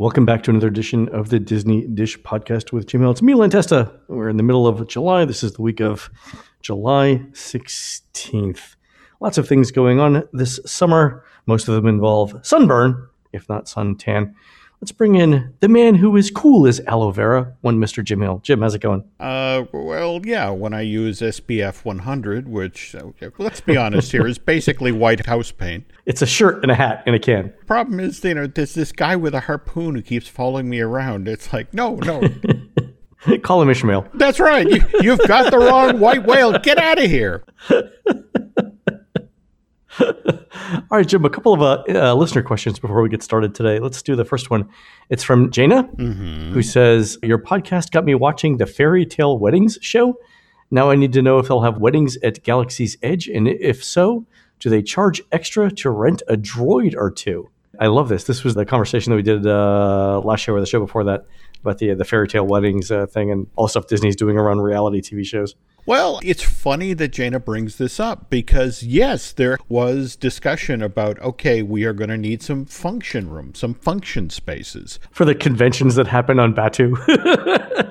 Welcome back to another edition of the Disney Dish Podcast with Jim Hill. It's me, Len Testa. We're in the middle of July. This is the week of July 16th. Lots of things going on this summer. Most of them involve sunburn, if not suntan. Let's bring in the man who is cool as aloe vera, one Mr. Jim Hill. Jim, how's it going? Uh, well, yeah, when I use SPF 100, which, uh, let's be honest here, is basically white house paint. It's a shirt and a hat in a can. Problem is, you know, there's this guy with a harpoon who keeps following me around. It's like, no, no. Call him Ishmael. That's right. You, you've got the wrong white whale. Get out of here. All right, Jim, a couple of uh, uh, listener questions before we get started today. Let's do the first one. It's from Jana, Mm-hmm. who says, Your podcast got me watching the Fairy Tale Weddings show. Now I need to know if they'll have weddings at Galaxy's Edge, and if so, do they charge extra to rent a droid or two? I love this. This was the conversation that we did uh, last show or the show before that about the the fairy tale weddings uh, thing and all the stuff Disney's doing around reality TV shows. Well, it's funny that Jana brings this up because, yes, there was discussion about, okay, we are going to need some function rooms, some function spaces. for the conventions that happen on Batuu.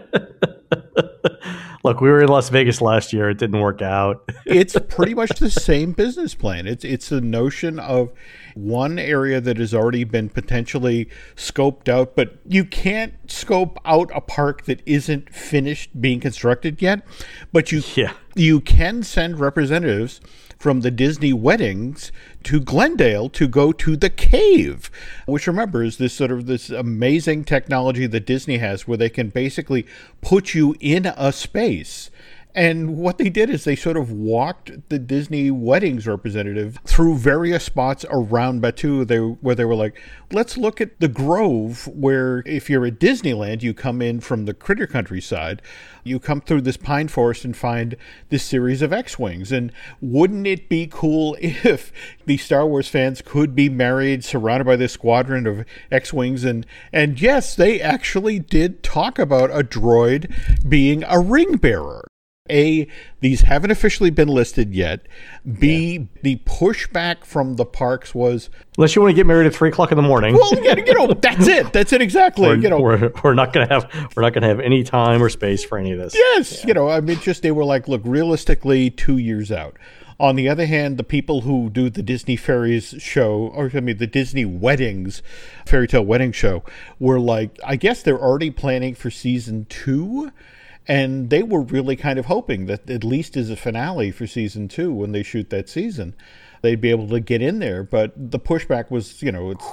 Look, we were in Las Vegas last year. It didn't work out. it's pretty much the same business plan. It's it's the notion of one area that has already been potentially scoped out, but you can't scope out a park that isn't finished being constructed yet. But you Yeah. you can send representatives from the Disney weddings to Glendale to go to the cave, which remember is this sort of this amazing technology that Disney has where they can basically put you in a space. And what they did is they sort of walked the Disney weddings representative through various spots around Batuu they, where they were like, let's look at the Grove, where if you're at Disneyland, you come in from the Critter Country side, you come through this pine forest and find this series of X Wings. And wouldn't it be cool if the Star Wars fans could be married, surrounded by this squadron of X Wings? And, and yes, they actually did talk about a droid being a ring bearer. A, these haven't officially been listed yet. B, the pushback from the parks was, Unless you want to get married at three o'clock in the morning, well, yeah, you know, that's it. That's it exactly. we're, you know, we're, we're not going to have we're not going to have any time or space for any of this. Yes, you know, I mean, just they were like, look, realistically, two years out. On the other hand, the people who do the Disney Fairies show, or I mean, the Disney Weddings, Fairy Tale Wedding show, were like, I guess they're already planning for season two. And they were really kind of hoping that at least as a finale for season two, when they shoot that season, they'd be able to get in there. But the pushback was, you know, it's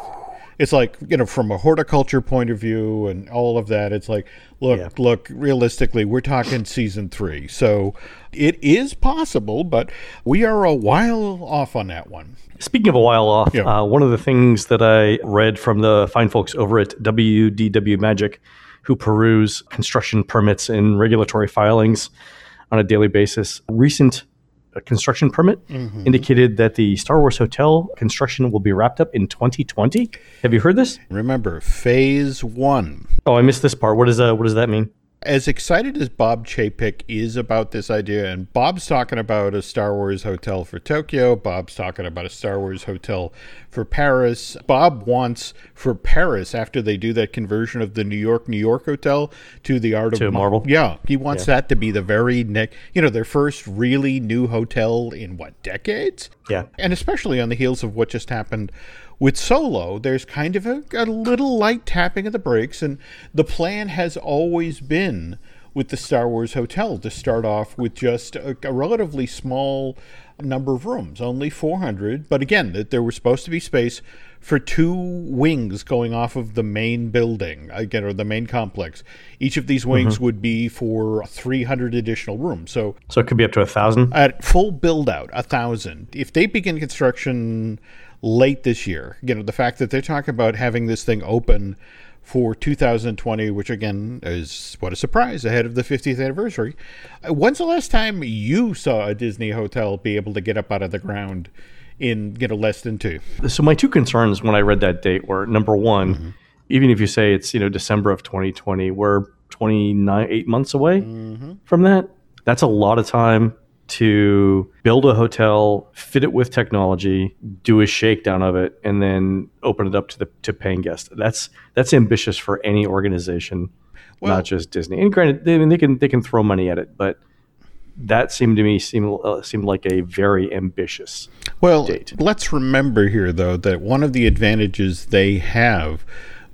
it's like you know from a horticulture point of view and all of that it's like look Yeah. look realistically we're talking season three so it is possible but we are a while off on that one Speaking of a while off, Yeah. uh, one of the things that I read from the fine folks over at WDW Magic, who peruse construction permits and regulatory filings on a daily basis, recent uh, construction permit indicated that the Star Wars Hotel construction will be wrapped up in 2020. Have you heard this? remember phase one Oh, I missed this part. What is uh, what does that mean? As excited as Bob Chapek is about this idea, and Bob's talking about a Star Wars hotel for Tokyo, Bob's talking about a Star Wars hotel for Paris. Bob wants for Paris, after they do that conversion of the New York, New York hotel to the Art To of Mar- Marvel? Yeah, he wants that to be the very next, you know, their first really new hotel in what, decades? Yeah. And especially on the heels of what just happened with Solo, there's kind of a, a little light tapping of the brakes. And the plan has always been with the Star Wars Hotel to start off with just a, a relatively small number of rooms, only 400. But again, that there was supposed to be space for two wings going off of the main building, again, or the main complex. Each of these wings mm-hmm. would be for 300 additional rooms. So So it could be up to a thousand. at full build out, a thousand. If they begin construction late this year, you know, the fact that they're talking about having this thing open for 2020, which again is what a surprise ahead of the 50th anniversary. Uh, When's the last time you saw a Disney hotel be able to get up out of the ground in you know less than two? So my two concerns when I read that date were number one, even if you say it's you know December of 2020, we're 29 eight months away from that. That's a lot of time to build a hotel, fit it with technology, do a shakedown of it, and then open it up to the to paying guests. That's that's ambitious for any organization, Well- not just Disney. And granted, they, I mean, they can they can throw money at it, but that seemed to me seemed uh, seemed like a very ambitious. Well, date. let's remember here, though, that one of the advantages they have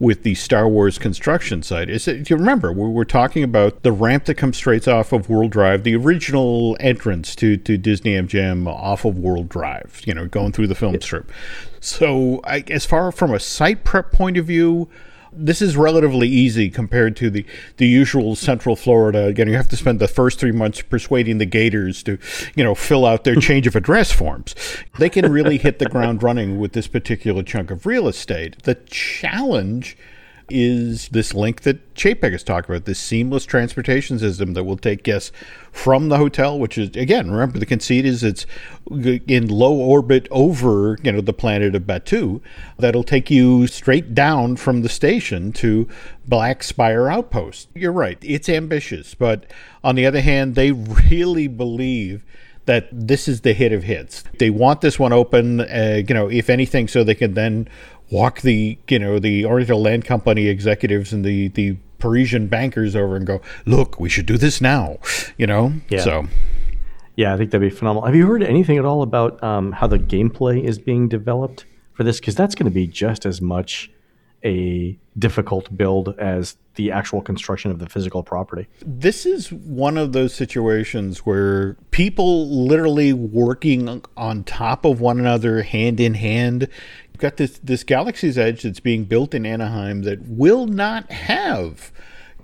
with the Star Wars construction site is that you remember we were talking about the ramp that comes straight off of World Drive, the original entrance to, to Disney MGM off of World Drive, you know, going through the film strip. So, I, as far from a site prep point of view, this is relatively easy compared to the, the usual Central Florida. Again, you have to spend the first three months persuading the Gators to, you know, fill out their change of address forms. They can really hit the ground running with this particular chunk of real estate. The challenge is this link that Chapek has talked about, this seamless transportation system that will take guests from the hotel, which is again, remember the conceit is it's in low orbit over, you know, the planet of Batuu, that'll take you straight down from the station to Black Spire Outpost. You're right, it's ambitious, but on the other hand, they really believe that this is the hit of hits. They want this one open, uh, you know, if anything, so they can then walk the, you know, the Oriental Land Company executives and the the Parisian bankers over and go, look, we should do this now, you know. Yeah. So Yeah, I think that'd be phenomenal. Have you heard anything at all about um, how the gameplay is being developed for this? Because that's going to be just as much a difficult build as the actual construction of the physical property. this is one of those situations where people literally working on top of one another hand in hand you've got this this galaxy's edge that's being built in anaheim that will not have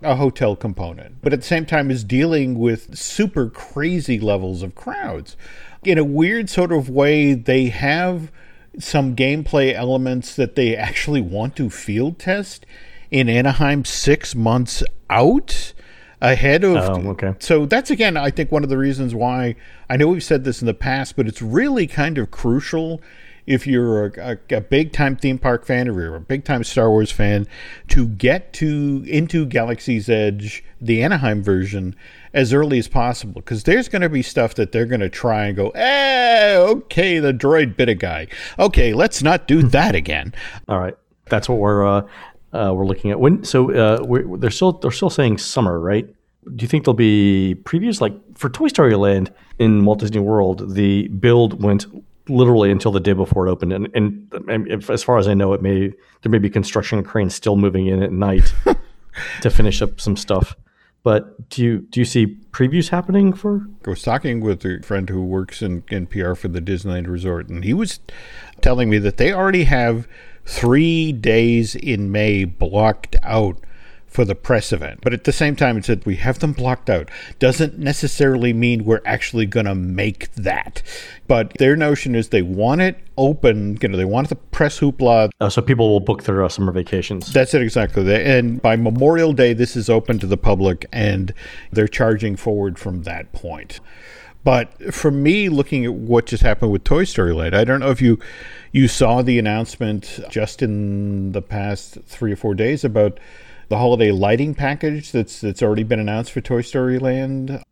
a hotel component but at the same time is dealing with super crazy levels of crowds in a weird sort of way they have some gameplay elements that they actually want to field test in Anaheim six months out ahead of. Oh, okay. So that's again, I think, one of the reasons why I know we've said this in the past, but it's really kind of crucial if you're a, a, a big time theme park fan or you're a big time Star Wars fan to get to into Galaxy's Edge, the Anaheim version, as early as possible because there's going to be stuff that they're going to try and go, eh, okay, the droid bit a guy. Okay, let's not do that again. All right, that's what we're uh, uh, we're looking at. When so uh, they're still they're still saying summer, right? Do you think there'll be previews like for Toy Story Land in Walt Disney World? The build went literally until the day before it opened, and, and, and if, as far as I know, it may there may be construction cranes still moving in at night to finish up some stuff. But do you do you see previews happening for? I was talking with a friend who works in, in PR for the Disneyland Resort, and he was telling me that they already have three days in May blocked out for the press event. But at the same time, it said we have them blocked out. Doesn't necessarily mean we're actually going to make that. But their notion is they want it open, you know, they want the press hoopla. Uh, so people will book their uh, summer vacations. That's it exactly. And by Memorial Day, this is open to the public, and they're charging forward from that point. But for me, looking at what just happened with Toy Story Land, I don't know if you you saw the announcement just in the past three or four days about the holiday lighting package that's that's already been announced for Toy Story Land.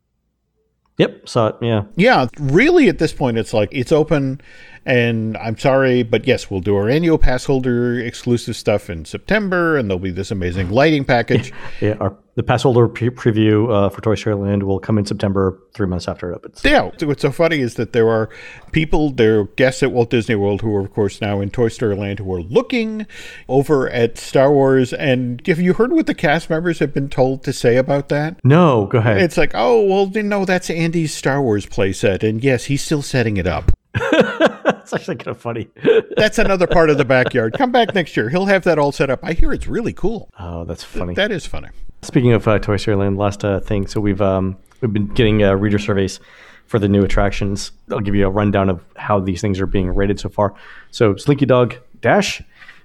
Yep, saw it. Yeah, Yeah, really at this point it's like it's open and I'm sorry, but yes, we'll do our annual pass holder exclusive stuff in September and there'll be this amazing lighting package. yeah. Our, the pass holder pre- preview uh, for Toy Story Land will come in September, three months after it opens. Yeah, what's so funny is that there are people, there are guests at Walt Disney World who are, of course, now in Toy Story Land who are looking over at Star Wars. And have you heard what the cast members have been told to say about that? No, go ahead. It's like, oh, well, you know, that's Andy's Star Wars playset. And yes, he's still setting it up. It's actually kind of funny. That's another part of the backyard. Come back next year. He'll have that all set up. I hear it's really cool. oh, that's funny. That is funny. Speaking of uh, Toy Story Land, last uh, thing. So we've um, we've been getting uh, reader surveys for the new attractions. I'll give you a rundown of how these things are being rated so far. So Slinky Dog Dash,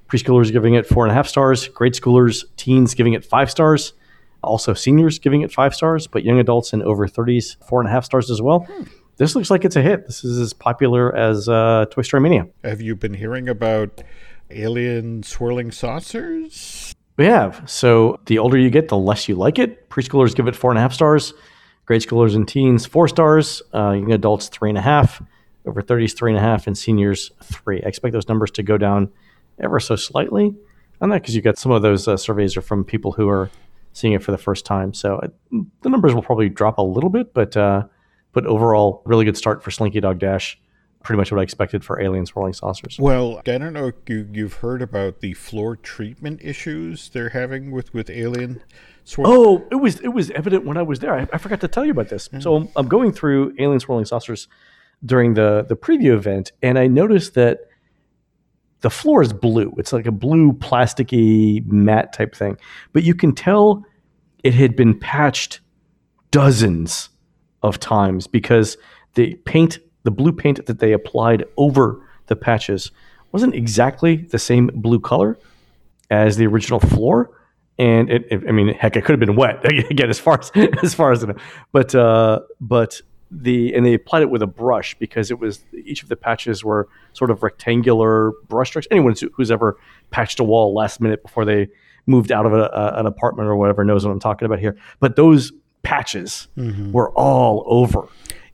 preschoolers giving it four and a half stars. Grade schoolers, teens giving it five stars. Also seniors giving it five stars, but young adults and over 30s four and a half stars as well. This looks like it's a hit. This is as popular as uh, Toy Story Mania. Have you been hearing about alien swirling saucers? We have. So the older you get, the less you like it. Preschoolers give it four and a half stars. Grade schoolers and teens, four stars. Uh, young adults, three and a half. Over 30s, three and a half. And seniors, three. I expect those numbers to go down ever so slightly on that because you got some of those uh, surveys are from people who are seeing it for the first time. So uh, the numbers will probably drop a little bit, but uh, but overall, really good start for Slinky Dog Dash. Pretty much what I expected for Alien Swirling Saucers. Well, I don't know if you, you've heard about the floor treatment issues they're having with with Alien. Swirling. Oh, it was it was evident when I was there. I, I forgot to tell you about this. Mm-hmm. So I'm, I'm going through Alien Swirling Saucers during the the preview event, and I noticed that the floor is blue. It's like a blue plasticky matte type thing, but you can tell it had been patched dozens of times because the paint, the blue paint that they applied over the patches, wasn't exactly the same blue color as the original floor. And it, it I mean, heck, it could have been wet again, as far as as far as, but uh, but the and they applied it with a brush because it was each of the patches were sort of rectangular brush strokes. Anyone who's ever patched a wall last minute before they moved out of a, a, an apartment or whatever knows what I'm talking about here. But those patches mm-hmm. were all over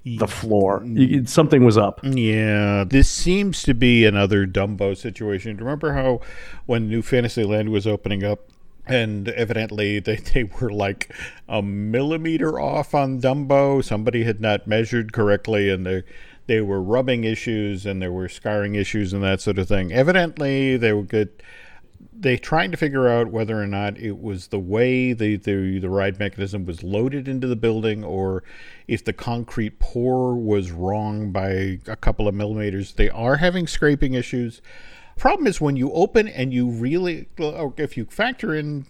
the floor. Something was up. Yeah, this seems to be another Dumbo situation. Remember how when New Fantasyland was opening up, and evidently they, they were like a millimeter off on Dumbo. Somebody had not measured correctly, and they they were rubbing issues and there were scarring issues and that sort of thing. Evidently, they were good. They trying to figure out whether or not it was the way the, the the ride mechanism was loaded into the building, or if the concrete pour was wrong by a couple of millimeters. They are having scraping issues. Problem is when you open and you really, if you factor in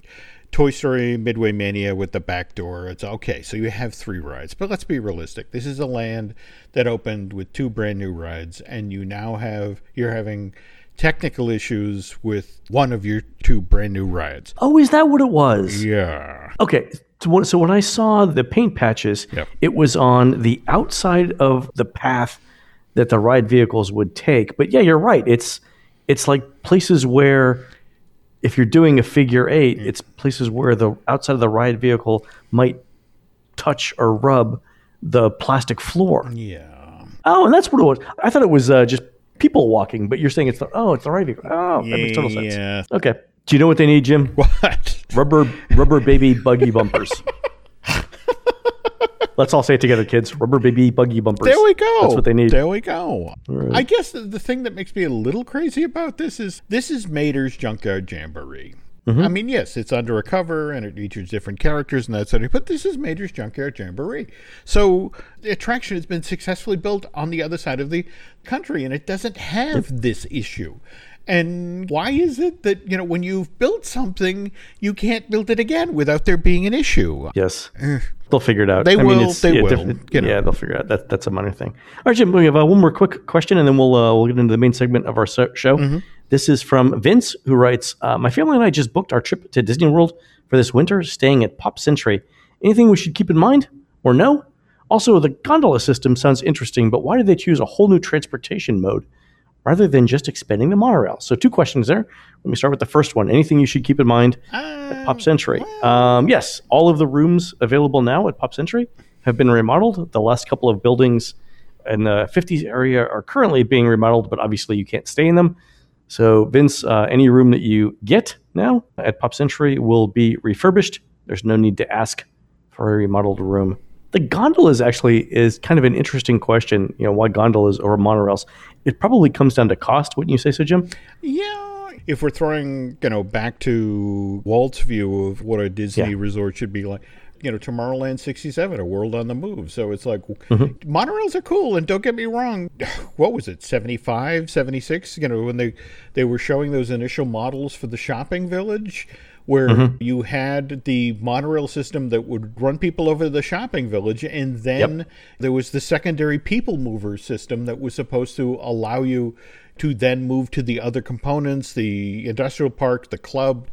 Toy Story Midway Mania with the back door, it's okay. So you have three rides. But let's be realistic. This is a land that opened with two brand new rides, and you now have, you're having technical issues with one of your two brand new rides. Oh, is that what it was? Yeah. Okay. So when I saw the paint patches, yep. it was on the outside of the path that the ride vehicles would take. But yeah, you're right. It's it's like places where if you're doing a figure eight, it's places where the outside of the ride vehicle might touch or rub the plastic floor. Yeah. Oh, and that's what it was. I thought it was uh, just people walking, but you're saying it's the oh, it's the ride vehicle. Oh, that makes total sense. Yeah. Okay. Do you know what they need, Jim? What? Rubber rubber baby buggy bumpers. Let's all say it together, kids. Rubber baby buggy bumpers. There we go. That's what they need. There we go. Right. I guess the, the, thing that makes me a little crazy about this is this is Mater's Junkyard Jamboree. Mm-hmm. I mean, yes, it's under a cover and it features different characters and that sort of but this is Mater's Junkyard Jamboree. So the attraction has been successfully built on the other side of the country and it doesn't have this issue. And why is it that, you know, when you've built something, you can't build it again without there being an issue? Yes. They'll figure it out. They I will. Mean, they yeah, will. You know. Yeah, they'll figure it out. That, that's a minor thing. All right, Jim, we have uh, one more quick question, and then we'll uh, we'll get into the main segment of our show. Mm-hmm. This is from Vince, who writes, uh, "My family and I just booked our trip to Disney World for this winter, staying at Pop Century. Anything we should keep in mind, or no? Also, the gondola system sounds interesting, but why did they choose a whole new transportation mode?" rather than just expanding the monorail. So, two questions there. Let me start with the first one. Anything you should keep in mind at Pop Century? Um, yes, all of the rooms available now at Pop Century have been remodeled. The last couple of buildings in the 50s area are currently being remodeled, but obviously you can't stay in them. So, Vince, uh, any room that you get now at Pop Century will be refurbished. There's no need to ask for a remodeled room. The gondolas actually is kind of an interesting question. You know, why gondolas over monorails? It probably comes down to cost, wouldn't you say so, Jim? Yeah. If we're throwing, you know, back to Walt's view of what a Disney yeah. resort should be like, you know, Tomorrowland 67, a world on the move. So it's like mm-hmm. monorails are cool. And don't get me wrong, what was it, 75, 76? You know, when they, they were showing those initial models for the shopping village where mm-hmm. you had the monorail system that would run people over the shopping village, and then yep. there was the secondary people mover system that was supposed to allow you to then move to the other components, the industrial park, the club.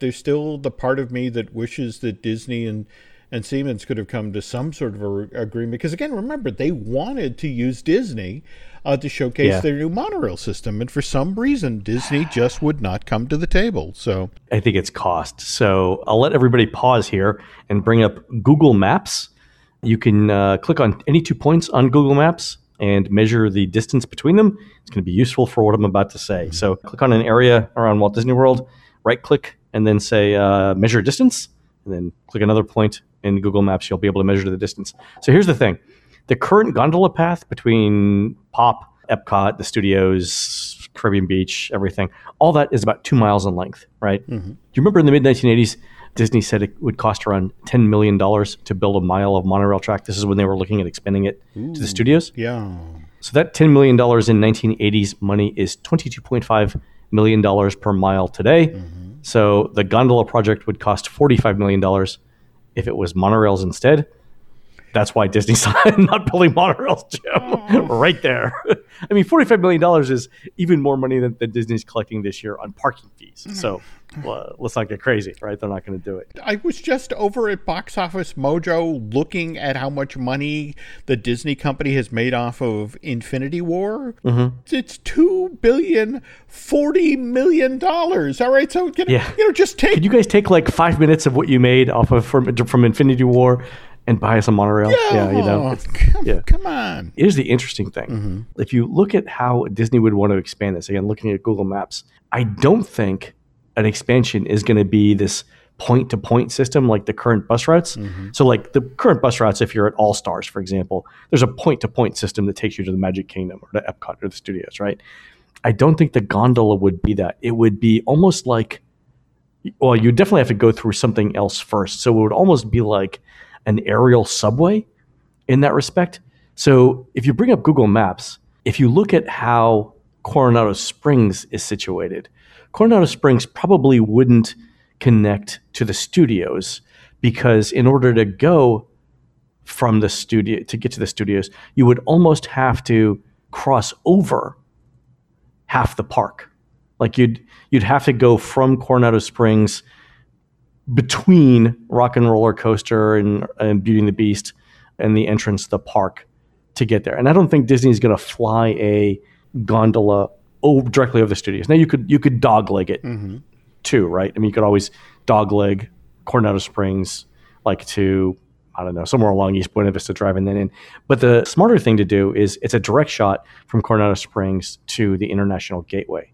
There's still the part of me that wishes that Disney and and Siemens could have come to some sort of a agreement because again, remember they wanted to use Disney uh, to showcase yeah. their new monorail system. And for some reason, Disney just would not come to the table. So I think it's cost. So I'll let everybody pause here and bring up Google Maps. You can uh, click on any two points on Google Maps and measure the distance between them. It's going to be useful for what I'm about to say. So click on an area around Walt Disney World, right click, and then say uh, measure distance, and then click another point in Google Maps. You'll be able to measure the distance. So here's the thing the current gondola path between Pop, Epcot, the studios, Caribbean Beach, everything, all that is about two miles in length, right? Do you remember in the mid 1980s, Disney said it would cost around $10 million to build a mile of monorail track? This is when they were looking at expanding it to the studios. Yeah. So that $10 million in 1980s money is $22.5 million per mile today. So the gondola project would cost $45 million if it was monorails instead. That's why Disney's not building monorails, Jim. right there. I mean, $45 million is even more money than, than Disney's collecting this year on parking fees. Mm-hmm. So well, let's not get crazy, right? They're not going to do it. I was just over at Box Office Mojo looking at how much money the Disney company has made off of Infinity War. Mm-hmm. It's two billion forty million dollars. All right, so you know, Yeah. you know just take Could you guys take like five minutes of what you made off of from, from Infinity War and buy us a monorail? yeah, you know. Oh, come, yeah. come on. Here's the interesting thing. Mm-hmm. If you look at how Disney would want to expand this, again, looking at Google Maps, I don't think an expansion is going to be this point to point system like the current bus routes. Mm-hmm. So, like the current bus routes, if you're at All Stars, for example, there's a point to point system that takes you to the Magic Kingdom or to Epcot or the studios, right? I don't think the gondola would be that. It would be almost like, well, you definitely have to go through something else first. So it would almost be like an aerial subway in that respect. So if you bring up Google Maps, if you look at how Coronado Springs is situated, Coronado Springs probably wouldn't connect to the studios because in order to go from the studio to get to the studios, you would almost have to cross over half the park. Like you'd you'd have to go from Coronado Springs between Rock and Roller Coaster and, and Beauty and the Beast and the entrance to the park to get there. And I don't think Disney's going to fly a gondola over, directly over the studios. Now you could you could dogleg it mm-hmm. too, right? I mean, you could always dogleg Coronado Springs like to I don't know somewhere along East Buena Vista Drive and then in. But the smarter thing to do is it's a direct shot from Coronado Springs to the International Gateway,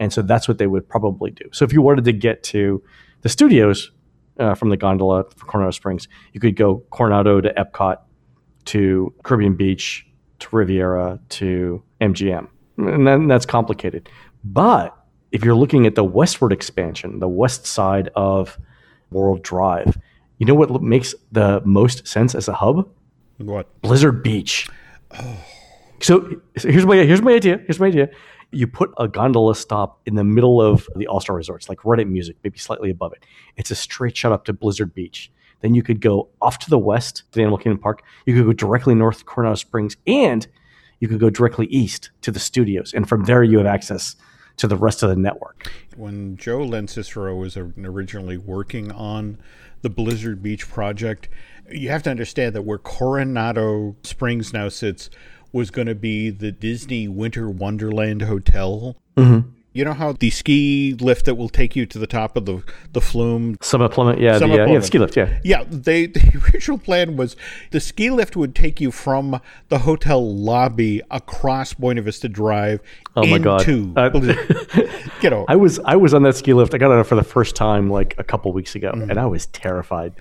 and so that's what they would probably do. So if you wanted to get to the studios uh, from the gondola for Coronado Springs, you could go Coronado to Epcot to Caribbean Beach to Riviera to MGM. And then that's complicated. But if you're looking at the westward expansion, the west side of World Drive, you know what makes the most sense as a hub? What? Blizzard Beach. So, so here's my here's my idea. Here's my idea. You put a gondola stop in the middle of the All Star Resorts, like right at Music, maybe slightly above it. It's a straight shot up to Blizzard Beach. Then you could go off to the west to the Animal Kingdom Park. You could go directly north to Coronado Springs, and you could go directly east to the studios. And from there, you have access to the rest of the network. When Joe Lanzisero was originally working on the Blizzard Beach project, you have to understand that where Coronado Springs now sits was going to be the Disney Winter Wonderland Hotel. You know how the ski lift that will take you to the top of the the flume summer Plummet, yeah, Summit the, uh, yeah, the ski lift, yeah. Yeah, they the original plan was the ski lift would take you from the hotel lobby across Buena Vista Drive Oh my God. into Uh, you know I was I was on that ski lift. I got on it for the first time like a couple weeks ago, Mm-hmm. and I was terrified.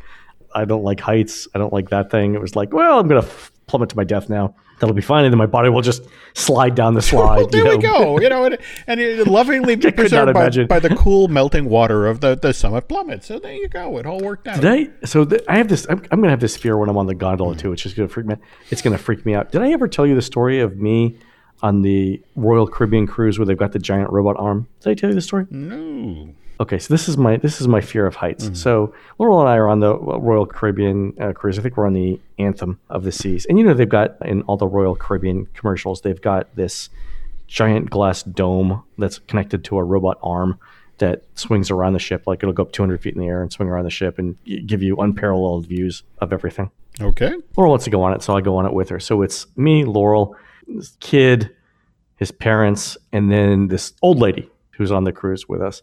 I don't like heights. I don't like that thing. It was like, well, I'm gonna f- plummet to my death now. That'll be fine, and then my body will just slide down the slide. Well, there you we go. You know, and, and it lovingly preserved by, by the cool melting water of the, the summit plummet. So there you go. It all worked out. Did I? So th- I have this. I'm, I'm gonna have this fear when I'm on the gondola too, which is gonna freak me. It's gonna freak me out. Did I ever tell you the story of me on the Royal Caribbean cruise where they've got the giant robot arm? Did I tell you the story? no. Okay, so this is my this is my fear of heights. Mm-hmm. So Laurel and I are on the Royal Caribbean uh, cruise. I think we're on the Anthem of the Seas, and you know they've got in all the Royal Caribbean commercials, they've got this giant glass dome that's connected to a robot arm that swings around the ship. Like it'll go up 200 feet in the air and swing around the ship and give you unparalleled views of everything. Okay. Laurel wants to go on it, so I go on it with her. So it's me, Laurel, this kid, his parents, and then this old lady who's on the cruise with us.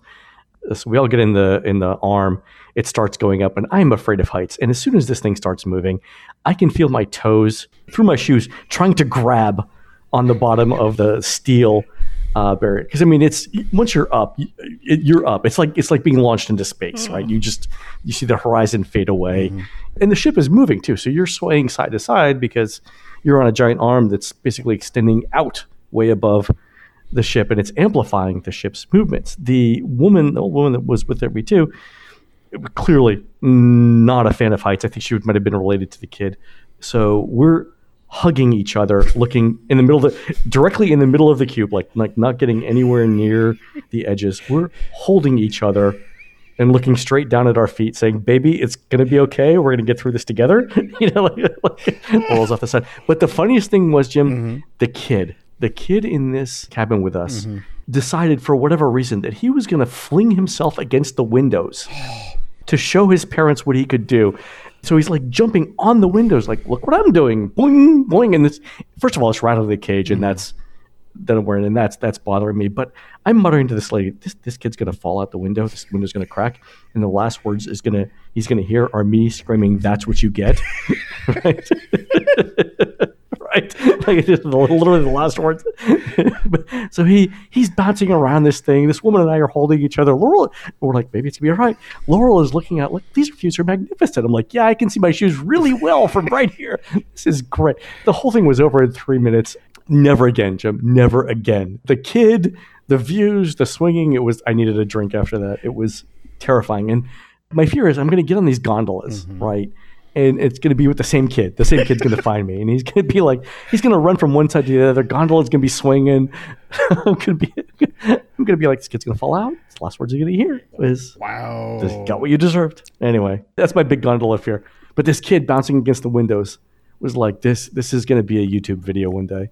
So we all get in the in the arm. It starts going up, and I'm afraid of heights. And as soon as this thing starts moving, I can feel my toes through my shoes trying to grab on the bottom of the steel uh, barrier. Because I mean, it's once you're up, you're up. It's like it's like being launched into space, right? You just you see the horizon fade away, mm-hmm. and the ship is moving too. So you're swaying side to side because you're on a giant arm that's basically extending out way above the ship, and it's amplifying the ship's movements. The woman, the old woman that was with me too, clearly not a fan of heights. I think she might have been related to the kid. So we're hugging each other, looking in the middle of the directly in the middle of the cube, like like not getting anywhere near the edges. We're holding each other and looking straight down at our feet, saying, "Baby, it's gonna be okay. We're gonna get through this together." you know, like, like rolls off the side. But the funniest thing was Jim, mm-hmm. the kid, the kid in this cabin with us. Mm-hmm. Decided for whatever reason that he was going to fling himself against the windows to show his parents what he could do. So he's like jumping on the windows, like, look what I'm doing, boing, boing. And this, first of all, it's right out of the cage, and mm-hmm. that's that I'm wearing, and that's that's bothering me. But I'm muttering to this lady, this this kid's gonna fall out the window. This window's gonna crack, and the last words is gonna he's gonna hear are me screaming, "That's what you get," right? right? Like just literally the last words. so he he's bouncing around this thing. This woman and I are holding each other. Laurel, we're like, maybe it's gonna be all right. Laurel is looking at like these views are magnificent. I'm like, yeah, I can see my shoes really well from right here. This is great. The whole thing was over in three minutes. Never again, Jim. Never again. The kid, the views, the swinging. It was. I needed a drink after that. It was terrifying. And my fear is I'm going to get on these gondolas, mm-hmm. right? And it's going to be with the same kid. The same kid's going to find me, and he's going to be like, he's going to run from one side to the other. Gondola's going to be swinging. I'm going to be, I'm going to be like, this kid's going to fall out. the last words you're going to hear is, "Wow, just got what you deserved." Anyway, that's my big gondola fear. But this kid bouncing against the windows was like, this, this is going to be a YouTube video one day.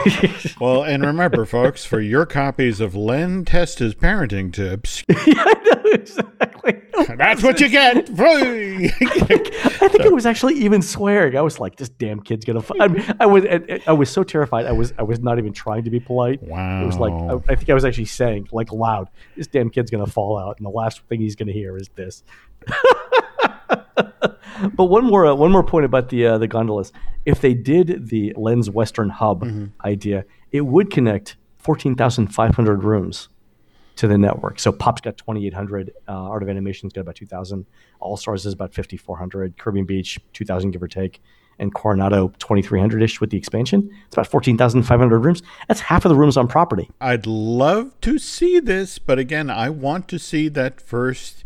well, and remember, folks, for your copies of Len Testa's parenting tips. yeah, I know, exactly. That's what you get. I think so. it was actually even swearing. I was like, "This damn kid's gonna." F-. I, I was, I, I, was so terrified. I was, I was not even trying to be polite. Wow. It was like, I, I think I was actually saying, like, loud, "This damn kid's gonna fall out," and the last thing he's gonna hear is this. But one more uh, one more point about the uh, the gondolas. If they did the Lens Western Hub mm-hmm. idea, it would connect fourteen thousand five hundred rooms to the network. So Pop's got twenty eight hundred, uh, Art of Animation's got about two thousand, All Stars is about fifty four hundred, Caribbean Beach two thousand give or take, and Coronado twenty three hundred ish with the expansion. It's about fourteen thousand five hundred rooms. That's half of the rooms on property. I'd love to see this, but again, I want to see that first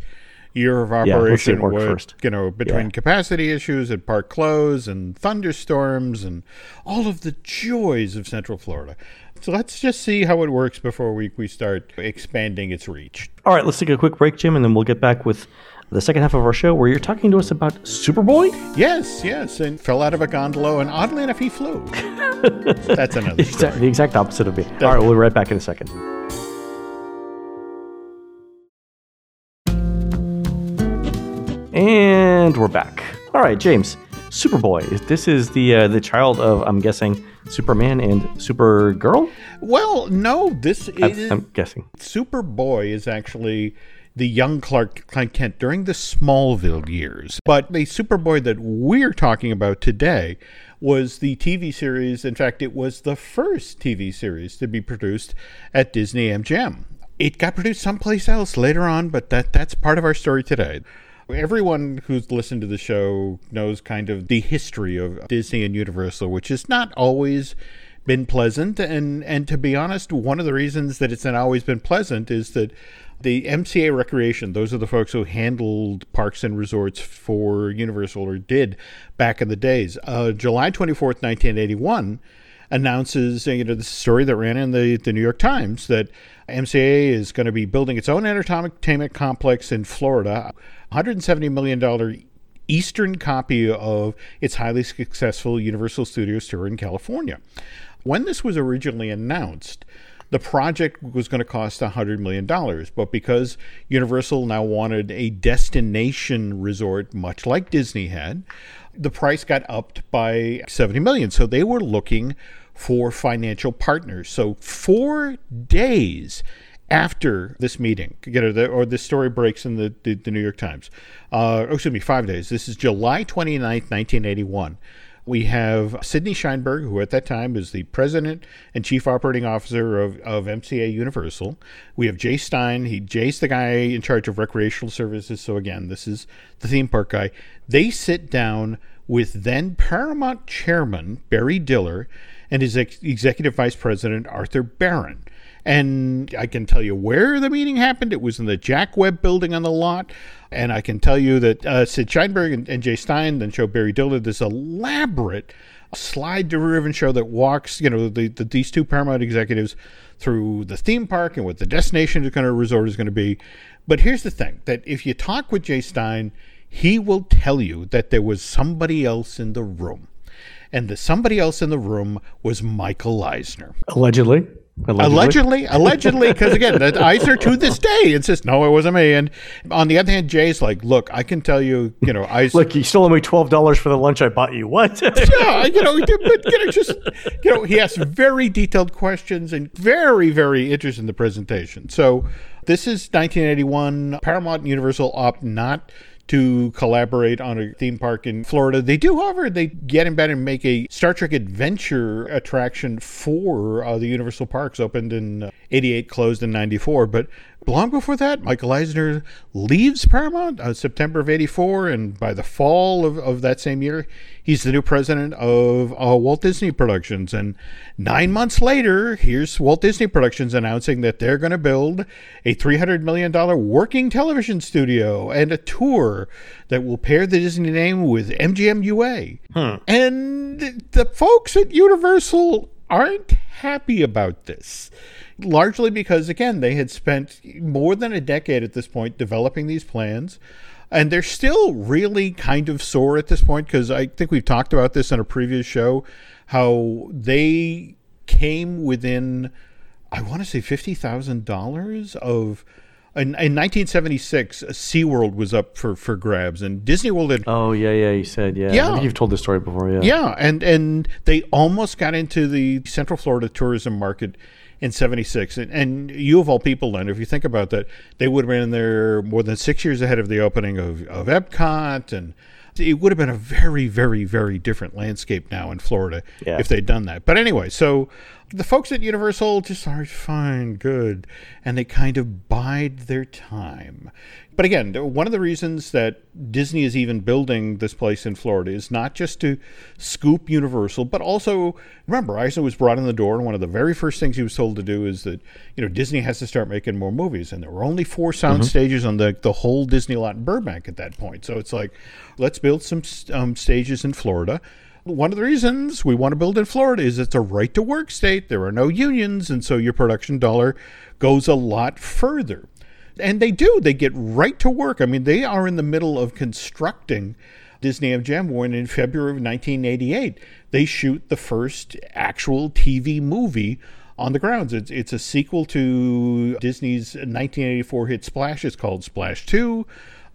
year of operation yeah, first. you know between yeah. capacity issues and park close and thunderstorms and all of the joys of central florida. So let's just see how it works before we, we start expanding its reach. All right let's take a quick break jim and then we'll get back with the second half of our show where you're talking to us about superboy? Yes yes and fell out of a gondola and oddly enough he flew. That's another story. the exact opposite of me all right we'll be right back in a second And we're back. All right, James. Superboy. This is the uh, the child of I'm guessing Superman and Supergirl. Well, no, this is. I'm guessing Superboy is actually the young Clark Kent during the Smallville years. But the Superboy that we're talking about today was the TV series. In fact, it was the first TV series to be produced at Disney MGM. It got produced someplace else later on, but that that's part of our story today. Everyone who's listened to the show knows kind of the history of Disney and Universal, which has not always been pleasant. And, and to be honest, one of the reasons that it's not always been pleasant is that the MCA Recreation, those are the folks who handled parks and resorts for Universal or did back in the days. Uh, July 24th, 1981 announces you know the story that ran in the, the New York Times that MCA is going to be building its own entertainment complex in Florida $170 million Eastern copy of its highly successful Universal Studios tour in California. When this was originally announced, the project was going to cost $100 million, but because Universal now wanted a destination resort, much like Disney had, the price got upped by 70 million. So they were looking for financial partners. So, four days after this meeting, you know, the, or this story breaks in the, the, the New York Times. Uh, oh, excuse me, five days. This is July 29th, 1981. We have Sidney Sheinberg, who at that time is the president and chief operating officer of, of MCA Universal. We have Jay Stein. He Jay's the guy in charge of recreational services. So again, this is the theme park guy. They sit down with then Paramount chairman Barry Diller and his ex- executive vice president Arthur Barron. And I can tell you where the meeting happened. It was in the Jack Webb building on the lot. And I can tell you that uh, Sid Sheinberg and, and, Jay Stein then show Barry Diller this elaborate slide driven show that walks, you know, the, the, these two Paramount executives through the theme park and what the destination is going to resort is going to be. But here's the thing that if you talk with Jay Stein, he will tell you that there was somebody else in the room. And the somebody else in the room was Michael Eisner. Allegedly. Allegedly, allegedly, because again, the Eisner to this day insists, no, it wasn't me. And on the other hand, Jay's like, look, I can tell you, you know, I look, you stole me twelve dollars for the lunch I bought you. What? yeah, you know, but you know, just you know, he asks very detailed questions and very, very interested in the presentation. So this is 1981. Paramount Universal opt not to collaborate on a theme park in Florida. They do, however, they get in bed and make a Star Trek adventure attraction for uh, the Universal Parks, opened in uh, 88, closed in 94. But long before that, Michael Eisner leaves Paramount uh, September of 84, and by the fall of, of that same year, he's the new president of uh, Walt Disney Productions. And nine months later, here's Walt Disney Productions announcing that they're going to build a $300 million working television studio and a tour that will pair the Disney name with MGM UA. Hmm. And the folks at Universal aren't happy about this largely because, again, they had spent more than a decade at this point developing these plans. And they're still really kind of sore at this point because I think we've talked about this in a previous show how they came within, I want to say, $50,000 of. In, in 1976, SeaWorld was up for, for grabs, and Disney World had. Oh yeah, yeah, you said yeah. Yeah, you've told this story before. Yeah, yeah, and and they almost got into the Central Florida tourism market in 76. And, and you, of all people, Len, if you think about that, they would have been there more than six years ahead of the opening of, of Epcot. And it would have been a very, very, very different landscape now in Florida yeah. if they'd done that. But anyway, so the folks at Universal just are fine, good, and they kind of bide their time. But again, one of the reasons that Disney is even building this place in Florida is not just to scoop Universal, but also remember Eisner was brought in the door, and one of the very first things he was told to do is that you know Disney has to start making more movies, and there were only four sound mm-hmm. stages on the the whole Disney lot in Burbank at that point. So it's like, let's build some um, stages in Florida one of the reasons we want to build in Florida is it's a right to work state. There are no unions, and so your production dollar goes a lot further. And they do, they get right to work. I mean, they are in the middle of constructing Disney MGM when in February of 1988 they shoot the first actual TV movie on the grounds. It's, it's a sequel to Disney's 1984 hit Splash. It's called Splash 2.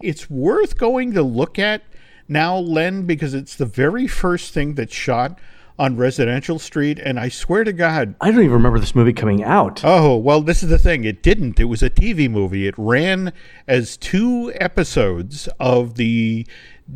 It's worth going to look at now, Len, because it's the very first thing that's shot on Residential Street, and I swear to God, I don't even remember this movie coming out. Oh well, this is the thing; it didn't. It was a TV movie. It ran as two episodes of the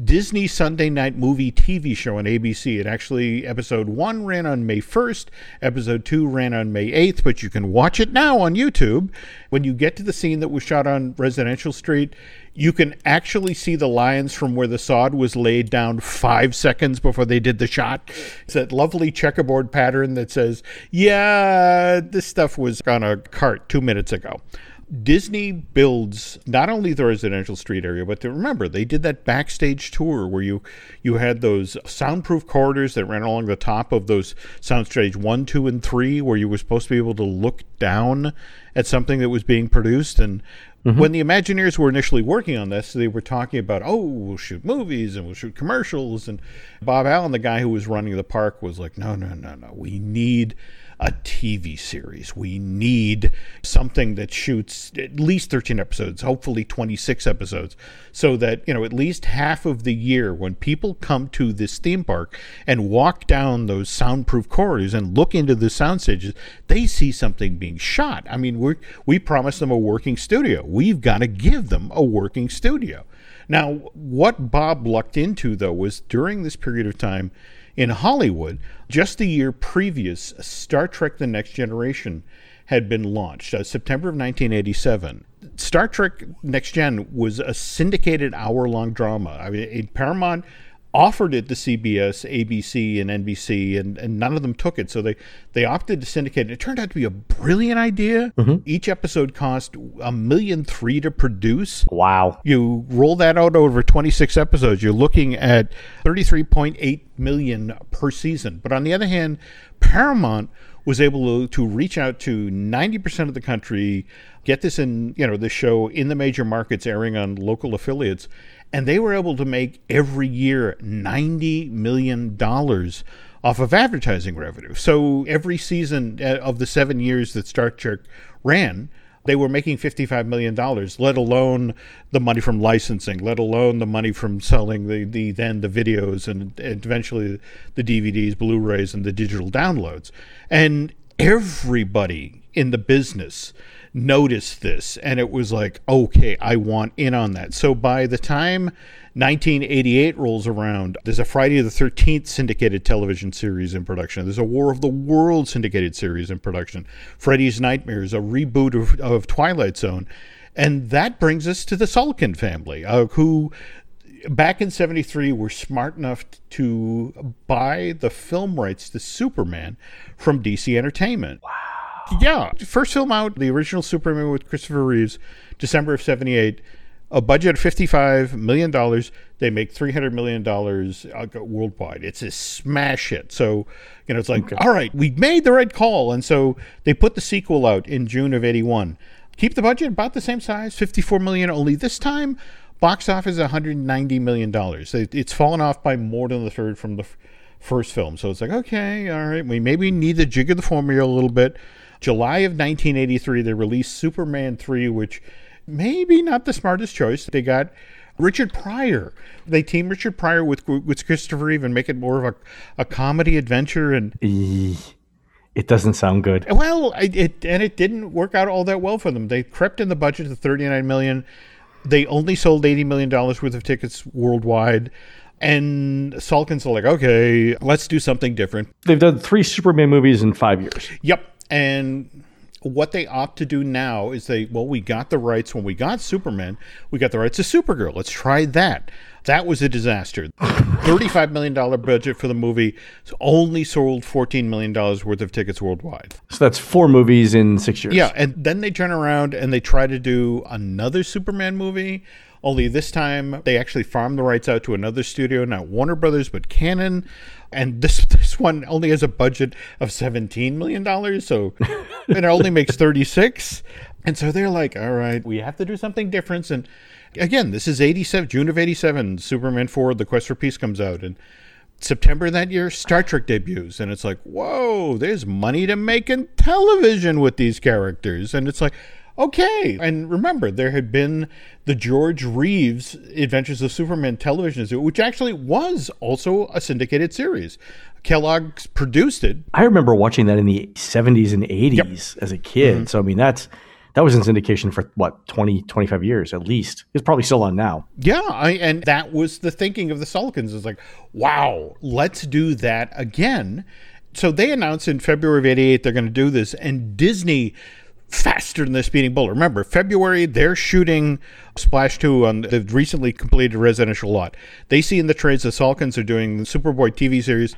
Disney Sunday Night Movie TV show on ABC. It actually, episode one ran on May 1st, episode two ran on May 8th, but you can watch it now on YouTube. When you get to the scene that was shot on Residential Street, you can actually see the lines from where the sod was laid down five seconds before they did the shot. It's that lovely checkerboard pattern that says, yeah, this stuff was on a cart two minutes ago. Disney builds not only the residential street area, but to remember they did that backstage tour where you you had those soundproof corridors that ran along the top of those soundstage one, two, and three, where you were supposed to be able to look down at something that was being produced. And Mm-hmm. When the Imagineers were initially working on this, they were talking about, oh, we'll shoot movies and we'll shoot commercials. And Bob Allen, the guy who was running the park, was like, no, no, no, no. We need a TV series. We need something that shoots at least 13 episodes, hopefully 26 episodes, so that, you know, at least half of the year when people come to this theme park and walk down those soundproof corridors and look into the sound stages, they see something being shot. I mean, we we promised them a working studio. We've got to give them a working studio. Now, what Bob lucked into, though, was during this period of time in Hollywood, just a year previous, Star Trek The Next Generation had been launched, uh, September of 1987. Star Trek Next Gen was a syndicated hour long drama. I mean, Paramount offered it to CBS, ABC, and NBC, and, and none of them took it. So they, they opted to syndicate it. It turned out to be a brilliant idea. Mm-hmm. Each episode cost a million three to produce. Wow. You roll that out over 26 episodes, you're looking at 33.8 million per season. But on the other hand, Paramount was able to, to reach out to 90% of the country, get this in, you know, the show in the major markets airing on local affiliates and they were able to make every year $90 million off of advertising revenue. So every season uh, of the seven years that Star Trek ran, they were making $55 million, let alone the money from licensing, let alone the money from selling the, the then the videos and, and eventually the DVDs, Blu-rays, and the digital downloads. And everybody in the business noticed this and it was like, okay, I want in on that. So by the time 1988 rolls around, there's a Friday the 13th syndicated television series in production. There's a War of the World syndicated series in production. Freddy's Nightmares, a reboot of, of Twilight Zone. And that brings us to the Salkind family, uh, who back in 73 were smart enough to buy the film rights to Superman from DC Entertainment. Wow. Yeah, first film out, the original Superman with Christopher Reeves, December of '78. A budget of fifty-five million dollars. They make three hundred million dollars uh, worldwide. It's a smash hit. So, you know, it's like, okay. all right, we made the right call, and so they put the sequel out in June of '81. Keep the budget about the same size, 54 million, Only this time, box office one hundred ninety million dollars. It's fallen off by more than the third from the first film. So it's like, okay, all right, we maybe need to jigger the formula a little bit. July of 1983, they released Superman 3, which maybe not the smartest choice. They got Richard Pryor. They team Richard Pryor with with Christopher Reeve and make it more of a, a comedy adventure. And it doesn't sound good. Well, it, it and it didn't work out all that well for them. They crept in the budget to 39 million. They only sold 80 million dollars worth of tickets worldwide. And Salkinds are like, okay, let's do something different. They've done three Superman movies in five years. Yep. And what they opt to do now is they, well, we got the rights when we got Superman, we got the rights to Supergirl. Let's try that. That was a disaster. $35 million budget for the movie only sold $14 million worth of tickets worldwide. So that's four movies in six years. Yeah. And then they turn around and they try to do another Superman movie. Only this time they actually farm the rights out to another studio, not Warner Brothers, but Cannon and this this one only has a budget of seventeen million dollars, so and it only makes thirty six. And so they're like, "All right, we have to do something different." And again, this is eighty seven, June of eighty seven. Superman four, The Quest for Peace comes out, and September that year, Star Trek debuts, and it's like, "Whoa, there's money to make in television with these characters," and it's like okay. And remember, there had been the George Reeves Adventures of Superman television series, which actually was also a syndicated series. Kellogg's produced it. I remember watching that in the 70s and 80s yep. as a kid. Mm-hmm. So, I mean, that's that was in syndication for what 20 25 years at least it's probably still on now yeah I, and that was the thinking of the Salkinds is like wow let's do that again so they announced in february of 88 they're going to do this and disney faster than the speeding bullet. Remember, February, they're shooting Splash 2 on the recently completed residential lot. They see in the trades the Salkinds are doing the Superboy TV series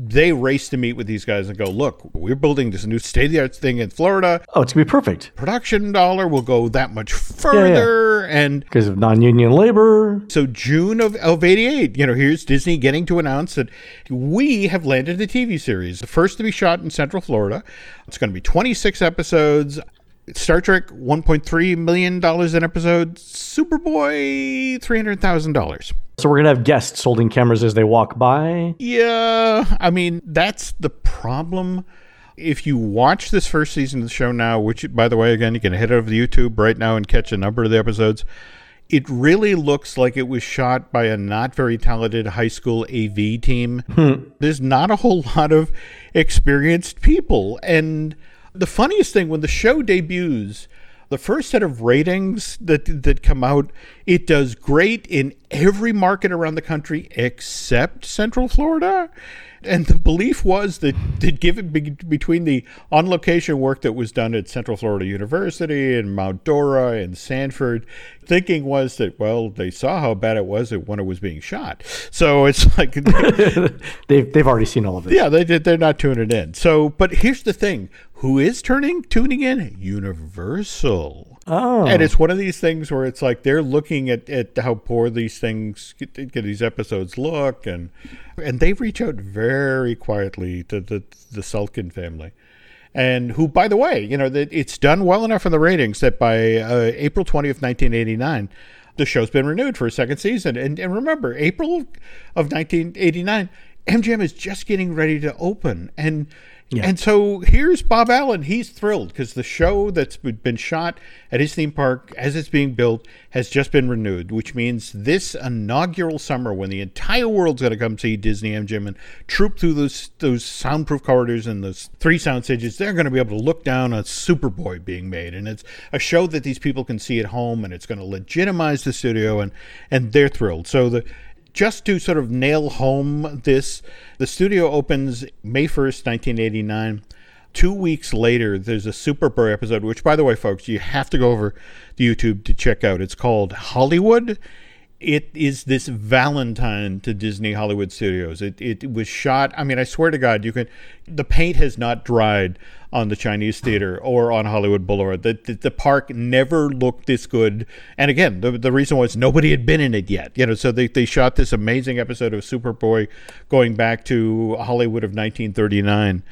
they race to meet with these guys and go, look, we're building this new state of the art thing in Florida. Oh, it's gonna be perfect. Production dollar will go that much further, yeah, yeah. and because of non-union labor. So June of of '88, you know, here's Disney getting to announce that we have landed a TV series, the first to be shot in Central Florida. It's going to be 26 episodes. Star Trek, $1.3 million an episode. Superboy, $300,000. So we're going to have guests holding cameras as they walk by? Yeah. I mean, that's the problem If you watch this first season of the show now, which, by the way, again, you can head over to YouTube right now and catch a number of the episodes, it really looks like it was shot by a not very talented high school AV team. Hmm. There's not a whole lot of experienced people. And the funniest thing, when the show debuts, the first set of ratings that that come out, it does great in every market around the country except Central Florida. And the belief was that, that given be, between the on location work that was done at Central Florida University and Mount Dora and Sanford, thinking was that, well, they saw how bad it was when it was being shot. So it's like. they've, they've already seen all of this. Yeah, they, they're not tuning in. So, but here's the thing who is turning tuning in? Universal. Oh. And it's one of these things where it's like they're looking at, at how poor these things, get. these episodes look, and and they reach out very quietly to the the Salkind family, and who, by the way, you know that it's done well enough in the ratings that by uh, April twentieth, nineteen eighty nine, the show's been renewed for a second season. And and remember, April of nineteen eighty nine, MGM is just getting ready to open, and yeah. And so here's Bob Allen. He's thrilled because the show that's been shot at his theme park as it's being built has just been renewed, which means this inaugural summer when the entire world's going to come see Disney MGM and troop through those those soundproof corridors and those three sound stages, they're going to be able to look down on Superboy being made. And it's a show that these people can see at home and it's going to legitimize the studio and and they're thrilled. So the just to sort of nail home this, the studio opens May 1st, 1989. Two weeks later, there's a Superboy episode, which, by the way, folks, you have to go over to YouTube to check out. It's called Hollywood it is this Valentine to Disney Hollywood Studios. It, it was shot. I mean, I swear to God, you can. The paint has not dried on the Chinese Theater or on Hollywood Boulevard. The, the, the park never looked this good. And again, the, the reason was nobody had been in it yet. You know, so they, they shot this amazing episode of Superboy going back to Hollywood of 1939.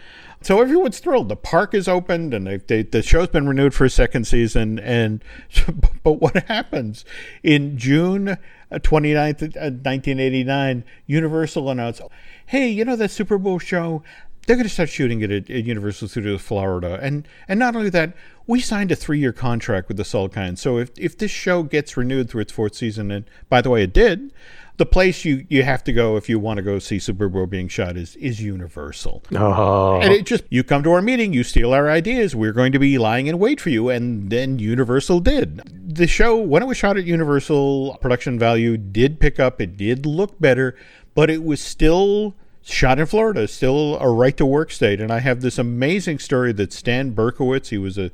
So everyone's thrilled. The park is opened, and they, they, the show's been renewed for a second season. And but what happens in June 29th, uh, 1989, uh, Universal announced, hey, you know that Superboy show? They're going to start shooting it at, at, Universal Studios Florida. And and not only that, we signed a three year contract with the Salkinds. So if, if this show gets renewed through its fourth season, and by the way, it did, the place you, you have to go if you want to go see Superboy being shot is is Universal. Oh. And it just you come to our meeting, you steal our ideas, we're going to be lying in wait for you, and then Universal did. The show when it was shot at Universal, production value did pick up. It did look better, but it was still shot in Florida, still a right to work state. And I have this amazing story that Stan Berkowitz, he was a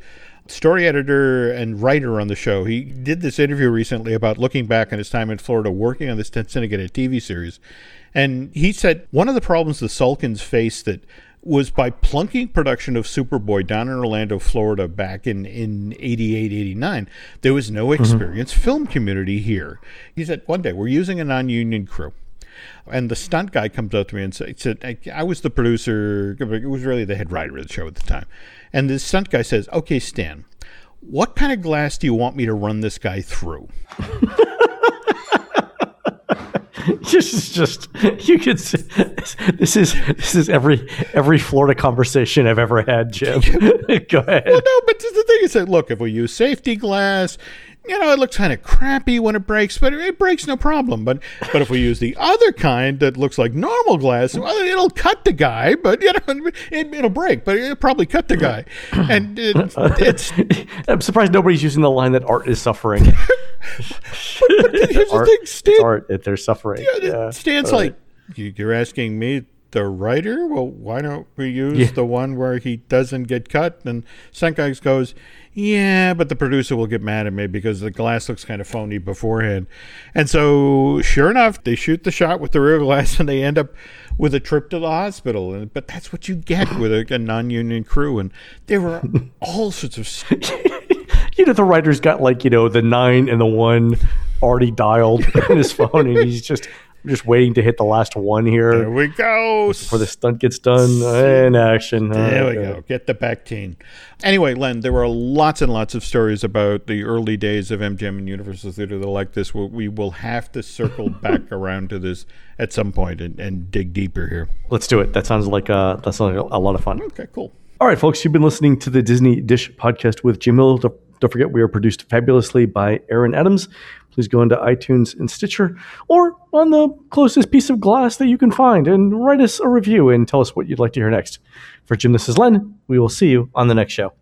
story editor and writer on the show. He did this interview recently about looking back on his time in Florida working on this Ted Syndicate TV series. And he said one of the problems the Salkinds faced that was by plunking production of Superboy down in Orlando, Florida back in, in 88, 89, there was no experienced mm-hmm. film community here. He said, one day, we're using a non union crew. And the stunt guy comes up to me and said, I was the producer, it was really the head writer of the show at the time. And the stunt guy says, Okay, Stan, what kind of glass do you want me to run this guy through? this is just you could say, this is this is every every Florida conversation I've ever had, Jim. Go ahead. Well, no, but the thing is that look, if we use safety glass, you know, it looks kind of crappy when it breaks, but it breaks no problem. But but if we use the other kind that looks like normal glass, well, it'll cut the guy, but you know, it, will break, but it'll probably cut the guy. And it, it's. I'm surprised nobody's using the line that art is suffering. but, but here's art, the thing, Stan, art if they're suffering. Yeah, yeah. Stan's like, you're asking me the writer? Well, why don't we use yeah. the one where he doesn't get cut? And Senkai goes, yeah, but the producer will get mad at me because the glass looks kind of phony beforehand. And so, sure enough, they shoot the shot with the real glass and they end up with a trip to the hospital. And, but that's what you get with a, a non union crew. And there were all sorts of. you know, the writer's got like, you know, the nine and the one already dialed in his phone and he's just just waiting to hit the last one here. There we go. Before the stunt gets done in action. There we go. Get the Bactine. Anyway, Len, there were lots and lots of stories about the early days of MGM and Universal Theater that like this. We will have to circle back around to this at some point and, and dig deeper here. Let's do it. That sounds like uh, that sounds like a lot of fun. Okay, cool. All right, folks, you've been listening to the Disney Dish podcast with Jim Hill. Don't forget, we are produced fabulously by Aaron Adams. Please go into iTunes and Stitcher or on the closest piece of glass that you can find and write us a review and tell us what you'd like to hear next. For Jim, this is Len. We will see you on the next show.